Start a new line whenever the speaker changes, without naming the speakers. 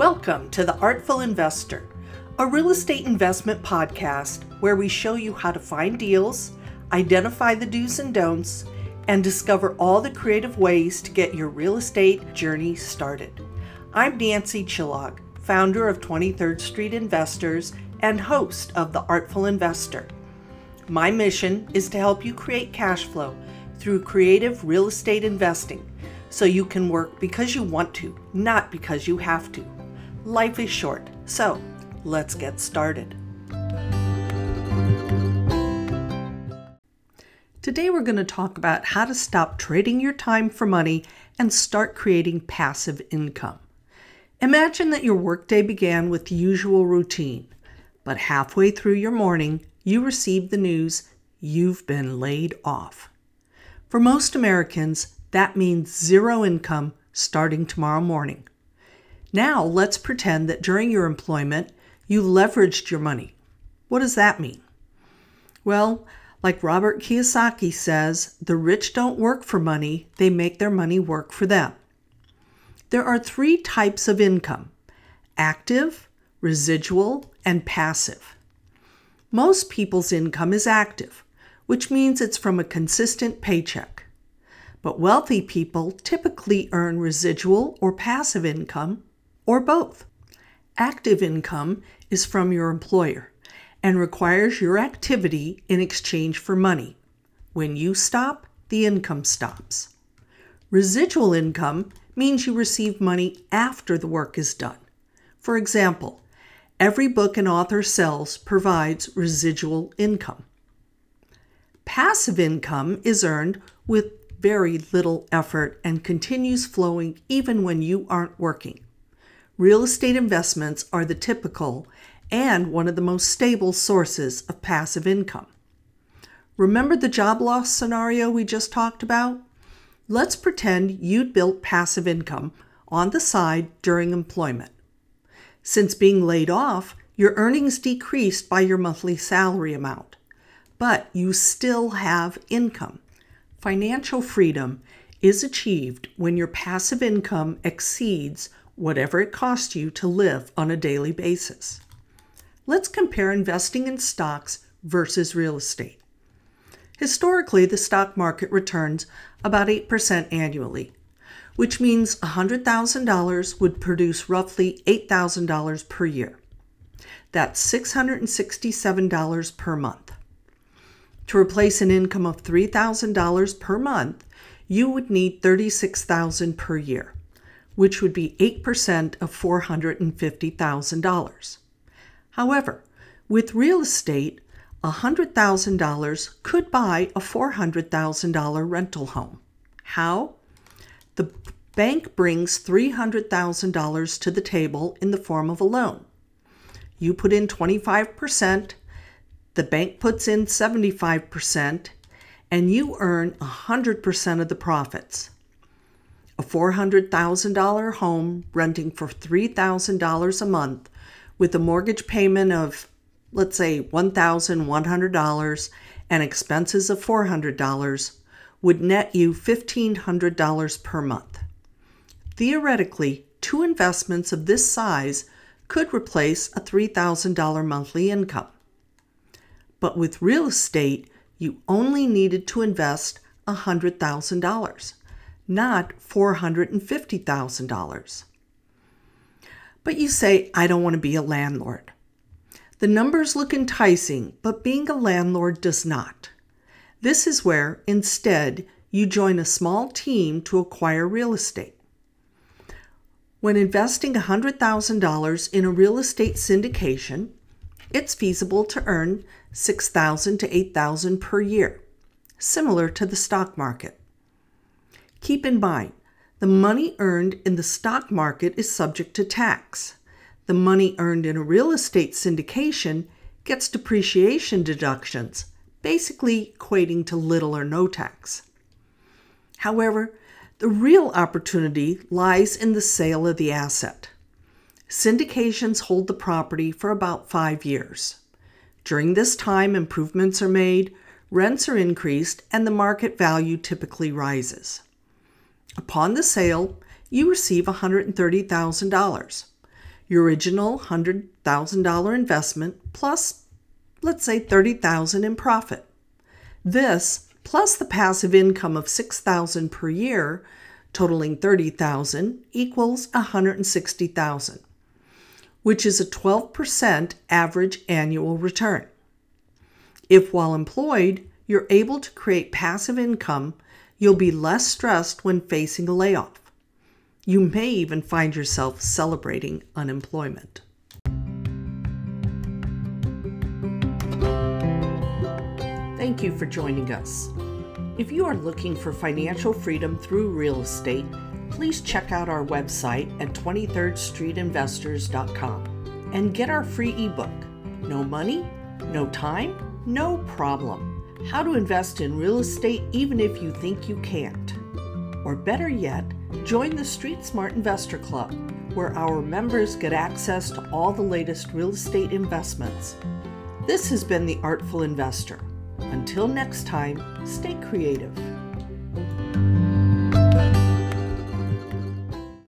Welcome to The Artful Investor, a real estate investment podcast where we show you how to find deals, identify the do's and don'ts, and discover all the creative ways to get your real estate journey started. I'm Nancy Chillog, founder of 23rd Street Investors and host of The Artful Investor. My mission is to help you create cash flow through creative real estate investing so you can work because you want to, not because you have to. Life is short, so let's get started. Today, we're going to talk about how to stop trading your time for money and start creating passive income. Imagine that your workday began with the usual routine, but halfway through your morning, you receive the news you've been laid off. For most Americans, that means zero income starting tomorrow morning. Now, let's pretend that during your employment, you leveraged your money. What does that mean? Well, like Robert Kiyosaki says, the rich don't work for money, they make their money work for them. There are three types of income active, residual, and passive. Most people's income is active, which means it's from a consistent paycheck. But wealthy people typically earn residual or passive income, or both. Active income is from your employer and requires your activity in exchange for money. When you stop, the income stops. Residual income means you receive money after the work is done. For example, every book an author sells provides residual income. Passive income is earned with very little effort and continues flowing even when you aren't working. Real estate investments are the typical and one of the most stable sources of passive income. Remember the job loss scenario we just talked about? Let's pretend you'd built passive income on the side during employment. Since being laid off, your earnings decreased by your monthly salary amount, but you still have income. Financial freedom is achieved when your passive income exceeds whatever it costs you to live on a daily basis. Let's compare investing in stocks versus real estate. Historically, the stock market returns about 8% annually, which means $100,000 would produce roughly $8,000 per year. That's $667 per month. To replace an income of $3,000 per month, you would need 36,000 per year, which would be 8% of $450,000. However, with real estate, $100,000 could buy a $400,000 rental home. How? The bank brings $300,000 to the table in the form of a loan. You put in 25%, the bank puts in 75%, and you earn 100% of the profits. A $400,000 home renting for $3,000 a month with a mortgage payment of, let's say, $1,100 and expenses of $400 would net you $1,500 per month. Theoretically, two investments of this size could replace a $3,000 monthly income. But with real estate, you only needed to invest $100,000, not $450,000. But you say, I don't want to be a landlord. The numbers look enticing, but being a landlord does not. This is where, instead, you join a small team to acquire real estate. When investing $100,000 in a real estate syndication, it's feasible to earn 6,000 to 8,000 per year, similar to the stock market. Keep in mind, the money earned in the stock market is subject to tax. The money earned in a real estate syndication gets depreciation deductions, basically equating to little or no tax. However, the real opportunity lies in the sale of the asset. Syndications hold the property for about five years. During this time, improvements are made, rents are increased, and the market value typically rises. Upon the sale, you receive $130,000. your original $100,000 investment plus, let's say, $30,000 in profit. This, plus the passive income of $6,000 per year, totaling $30,000, equals $160,000, which is a 12% average annual return. If while employed, you're able to create passive income, you'll be less stressed when facing a layoff. You may even find yourself celebrating unemployment. Thank you for joining us. If you are looking for financial freedom through real estate, please check out our website at 23rdstreetinvestors.com and get our free ebook, No Money, No Time, No Problem How to Invest in Real Estate Even If You Think You Can't. Or better yet, join the Street Smart Investor Club, where our members get access to all the latest real estate investments. This has been The Artful Investor. Until next time, stay creative.